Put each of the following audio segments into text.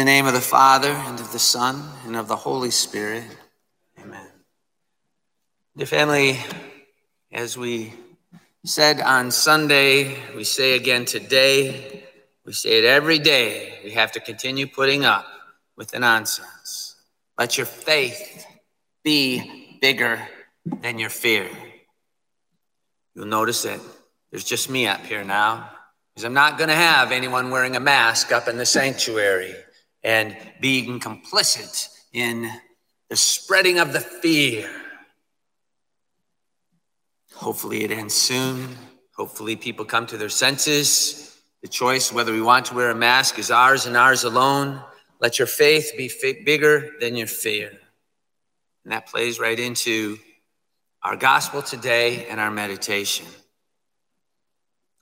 the name of the Father, and of the Son, and of the Holy Spirit. Amen. Dear family, as we said on Sunday, we say again today, we say it every day, we have to continue putting up with the nonsense. Let your faith be bigger than your fear. You'll notice that there's just me up here now, because I'm not going to have anyone wearing a mask up in the sanctuary and being complicit in the spreading of the fear. Hopefully, it ends soon. Hopefully, people come to their senses. The choice whether we want to wear a mask is ours and ours alone. Let your faith be bigger than your fear. And that plays right into our gospel today and our meditation.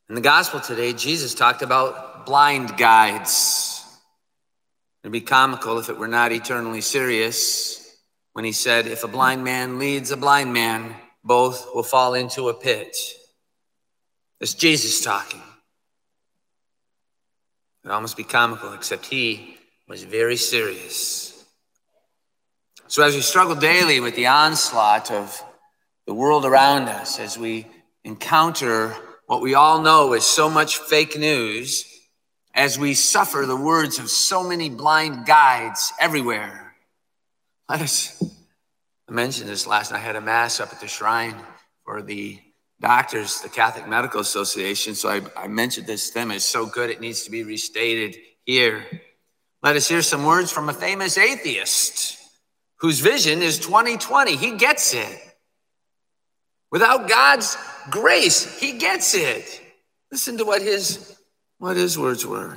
In the gospel today, Jesus talked about blind guides. It'd be comical if it were not eternally serious when he said, If a blind man leads a blind man, both will fall into a pit. It's Jesus talking. It'd almost be comical, except he was very serious. So, as we struggle daily with the onslaught of the world around us, as we encounter what we all know is so much fake news, as we suffer the words of so many blind guides everywhere. Let us, I mentioned this last night. I had a mass up at the shrine for the doctors, the Catholic Medical Association. So I, I mentioned this to them. It's so good, it needs to be restated here. Let us hear some words from a famous atheist whose vision is 2020. He gets it. Without God's grace, he gets it. Listen to what his what his words were.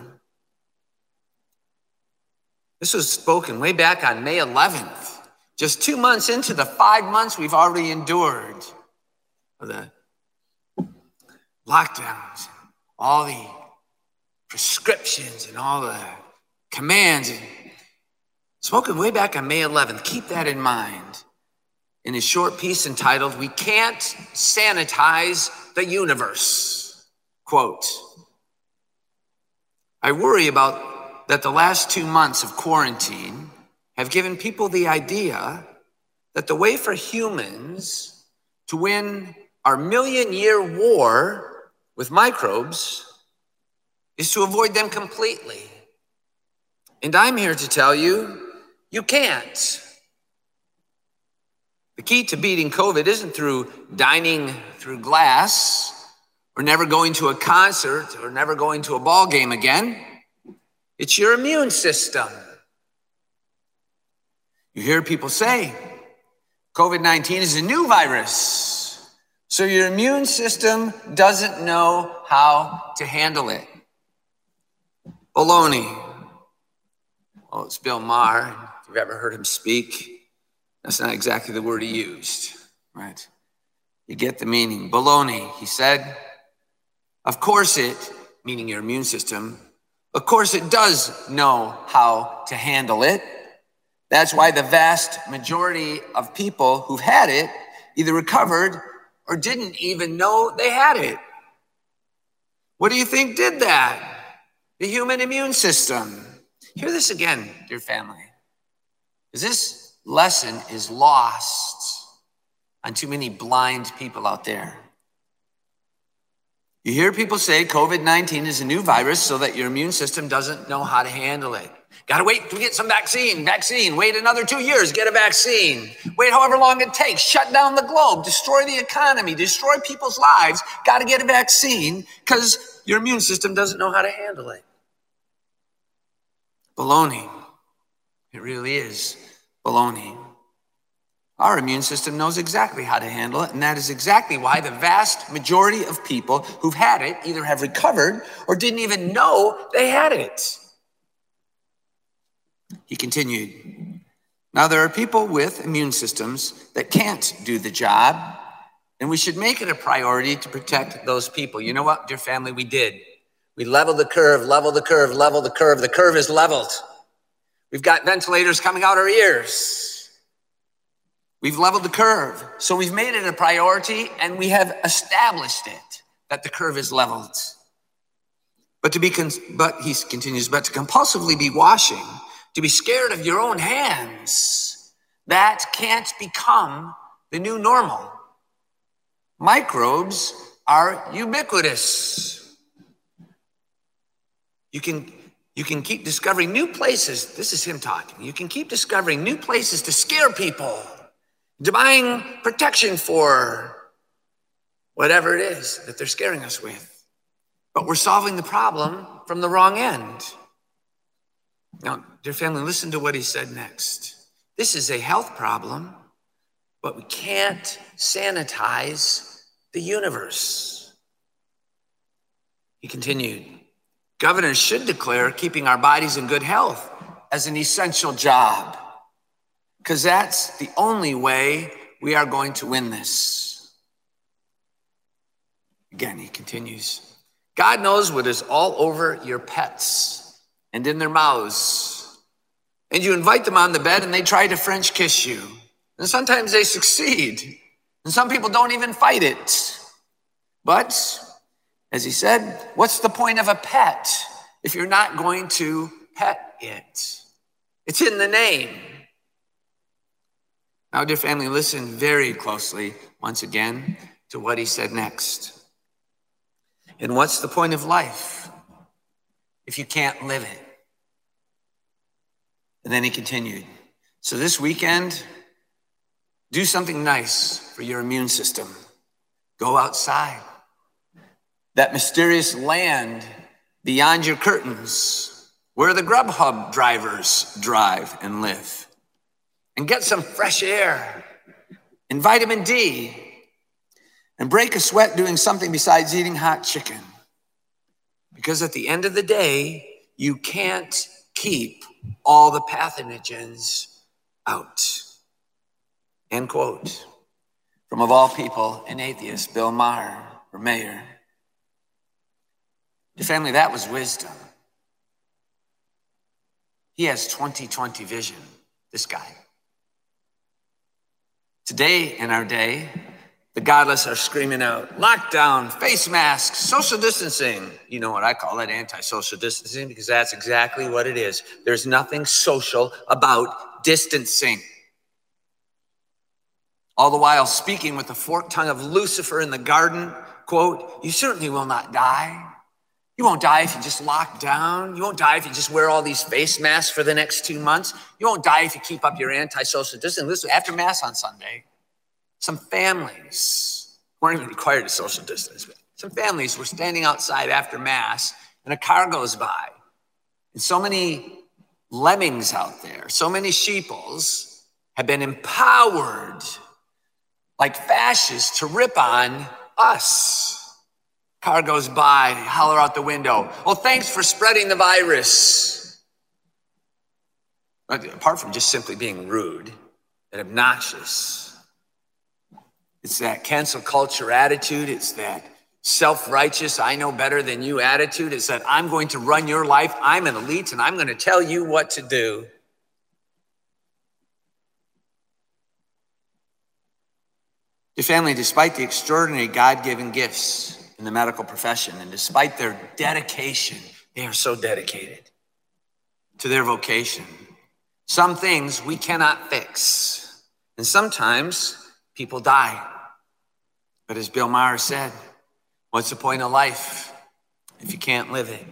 This was spoken way back on May 11th, just two months into the five months we've already endured of the lockdowns, all the prescriptions and all the commands. Spoken way back on May 11th. Keep that in mind. In his short piece entitled, We Can't Sanitize the Universe. Quote, I worry about that the last two months of quarantine have given people the idea that the way for humans to win our million year war with microbes is to avoid them completely. And I'm here to tell you, you can't. The key to beating COVID isn't through dining through glass or never going to a concert or never going to a ball game again. It's your immune system. You hear people say COVID 19 is a new virus, so your immune system doesn't know how to handle it. Baloney. Well, it's Bill Maher. If you've ever heard him speak, that's not exactly the word he used, right? You get the meaning. Baloney, he said. Of course, it, meaning your immune system, of course, it does know how to handle it. That's why the vast majority of people who've had it either recovered or didn't even know they had it. What do you think did that? The human immune system. Hear this again, dear family. Because this lesson is lost on too many blind people out there. You hear people say COVID 19 is a new virus so that your immune system doesn't know how to handle it. Gotta wait to get some vaccine, vaccine, wait another two years, get a vaccine. Wait however long it takes, shut down the globe, destroy the economy, destroy people's lives. Gotta get a vaccine because your immune system doesn't know how to handle it. Baloney. It really is baloney. Our immune system knows exactly how to handle it, and that is exactly why the vast majority of people who've had it either have recovered or didn't even know they had it. He continued. Now, there are people with immune systems that can't do the job, and we should make it a priority to protect those people. You know what, dear family, we did. We leveled the curve, level the curve, level the curve. The curve is leveled. We've got ventilators coming out our ears. We've leveled the curve. So we've made it a priority and we have established it that the curve is leveled. But to be, but he continues, but to compulsively be washing to be scared of your own hands. That can't become the new normal. Microbes are ubiquitous. You can, you can keep discovering new places. This is him talking. You can keep discovering new places to scare people, buying protection for whatever it is that they're scaring us with. But we're solving the problem from the wrong end. Now, dear family, listen to what he said next. This is a health problem, but we can't sanitize the universe. He continued Governors should declare keeping our bodies in good health as an essential job, because that's the only way we are going to win this. Again, he continues God knows what is all over your pets and in their mouths. And you invite them on the bed and they try to French kiss you. And sometimes they succeed. And some people don't even fight it. But, as he said, what's the point of a pet if you're not going to pet it? It's in the name. Now, dear family, listen very closely once again to what he said next. And what's the point of life if you can't live it? And then he continued. So this weekend, do something nice for your immune system. Go outside. That mysterious land beyond your curtains where the Grubhub drivers drive and live. And get some fresh air and vitamin D and break a sweat doing something besides eating hot chicken. Because at the end of the day, you can't keep all the pathogens out. End quote. From, of all people, an atheist, Bill Maher, or mayor. The family, that was wisdom. He has 2020 vision, this guy. Today, in our day, the godless are screaming out lockdown, face masks, social distancing. You know what I call it anti-social distancing because that's exactly what it is. There's nothing social about distancing. All the while speaking with the forked tongue of Lucifer in the garden, quote, you certainly will not die. You won't die if you just lock down. You won't die if you just wear all these face masks for the next two months. You won't die if you keep up your anti-social. Listen, after mass on Sunday, some families weren't even required to social distance, but some families were standing outside after Mass and a car goes by. And so many lemmings out there, so many sheeples have been empowered like fascists to rip on us. Car goes by, holler out the window. Well, thanks for spreading the virus. Apart from just simply being rude and obnoxious, it's that cancel culture attitude. It's that self righteous, I know better than you attitude. It's that I'm going to run your life. I'm an elite and I'm going to tell you what to do. Your family, despite the extraordinary God given gifts in the medical profession and despite their dedication, they are so dedicated to their vocation. Some things we cannot fix, and sometimes people die. But as Bill Maher said, what's the point of life if you can't live it?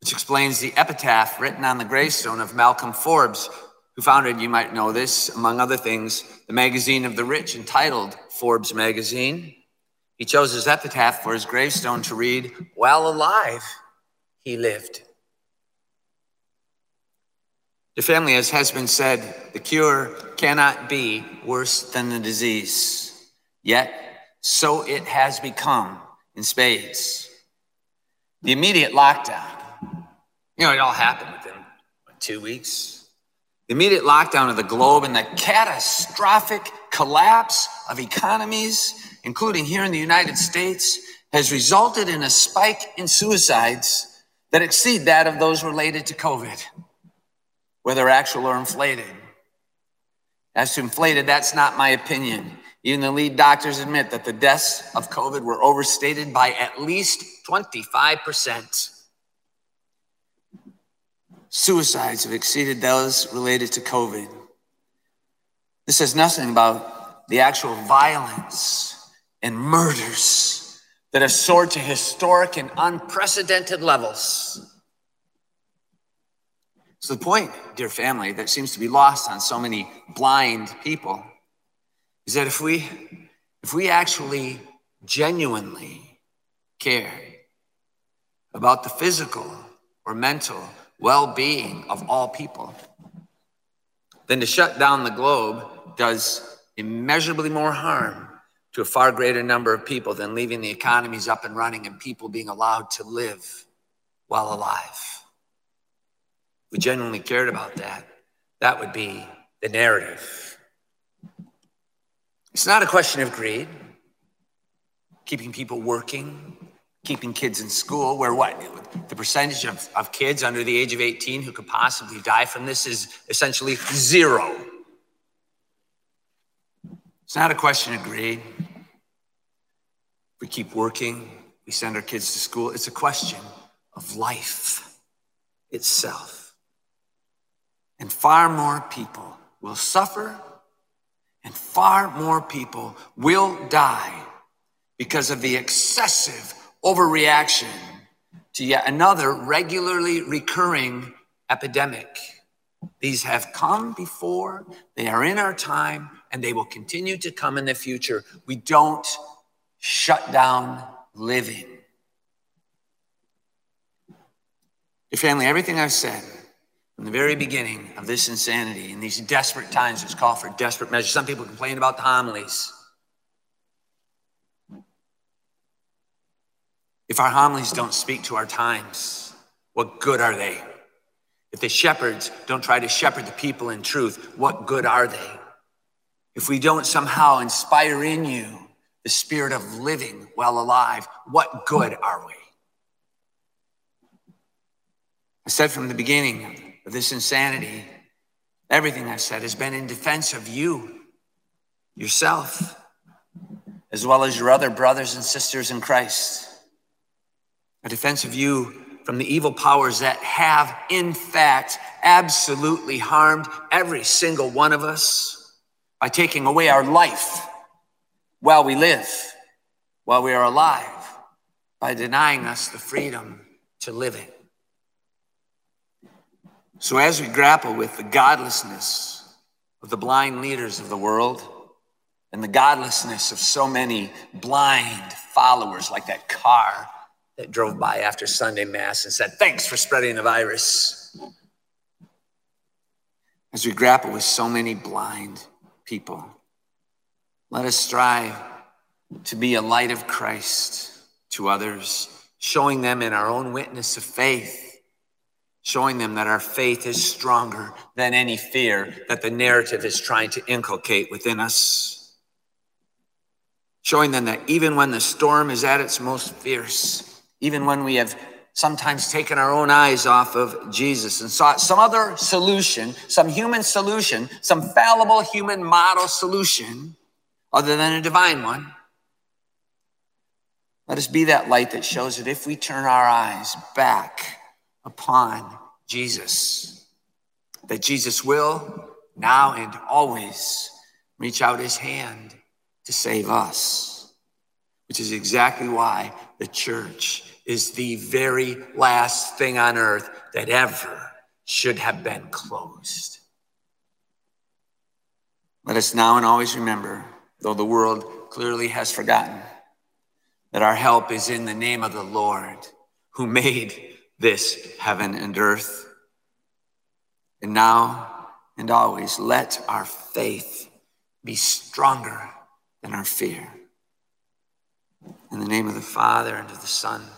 Which explains the epitaph written on the gravestone of Malcolm Forbes, who founded, you might know this, among other things, the magazine of the rich entitled Forbes Magazine. He chose his epitaph for his gravestone to read, While alive, he lived. The family, as has been said, the cure cannot be worse than the disease. Yet, so it has become in spades. The immediate lockdown, you know, it all happened within what, two weeks. The immediate lockdown of the globe and the catastrophic collapse of economies, including here in the United States, has resulted in a spike in suicides that exceed that of those related to COVID, whether actual or inflated. As to inflated, that's not my opinion. Even the lead doctors admit that the deaths of COVID were overstated by at least 25%. suicides have exceeded those related to COVID. This says nothing about the actual violence and murders that have soared to historic and unprecedented levels. So, the point, dear family, that seems to be lost on so many blind people is that if we, if we actually genuinely care about the physical or mental well being of all people, then to shut down the globe does immeasurably more harm to a far greater number of people than leaving the economies up and running and people being allowed to live while alive. We genuinely cared about that, that would be the narrative. It's not a question of greed, keeping people working, keeping kids in school, where what? The percentage of, of kids under the age of 18 who could possibly die from this is essentially zero. It's not a question of greed. We keep working, we send our kids to school. It's a question of life itself. And far more people will suffer, and far more people will die because of the excessive overreaction to yet another regularly recurring epidemic. These have come before, they are in our time, and they will continue to come in the future. We don't shut down living. Your family, everything I've said from the very beginning of this insanity in these desperate times, it's called for desperate measures. Some people complain about the homilies. If our homilies don't speak to our times, what good are they? If the shepherds don't try to shepherd the people in truth, what good are they? If we don't somehow inspire in you the spirit of living while alive, what good are we? I said from the beginning of this insanity, everything I've said has been in defense of you, yourself, as well as your other brothers and sisters in Christ. A defense of you from the evil powers that have, in fact, absolutely harmed every single one of us by taking away our life while we live, while we are alive, by denying us the freedom to live it. So, as we grapple with the godlessness of the blind leaders of the world and the godlessness of so many blind followers, like that car that drove by after Sunday Mass and said, Thanks for spreading the virus. As we grapple with so many blind people, let us strive to be a light of Christ to others, showing them in our own witness of faith, showing them that our faith is stronger than any fear that the narrative is trying to inculcate within us. Showing them that even when the storm is at its most fierce, even when we have sometimes taken our own eyes off of Jesus and sought some other solution, some human solution, some fallible human model solution other than a divine one. Let us be that light that shows that if we turn our eyes back upon Jesus, that Jesus will now and always reach out his hand to save us, which is exactly why the church is the very last thing on earth that ever should have been closed. Let us now and always remember, though the world clearly has forgotten, that our help is in the name of the Lord who made this heaven and earth. And now and always let our faith be stronger than our fear. In the name of the Father, and of the Son,